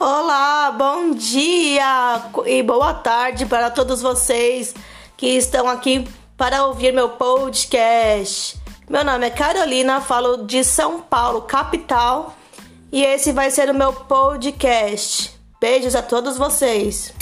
Olá, bom dia e boa tarde para todos vocês que estão aqui para ouvir meu podcast. Meu nome é Carolina, falo de São Paulo, capital, e esse vai ser o meu podcast. Beijos a todos vocês.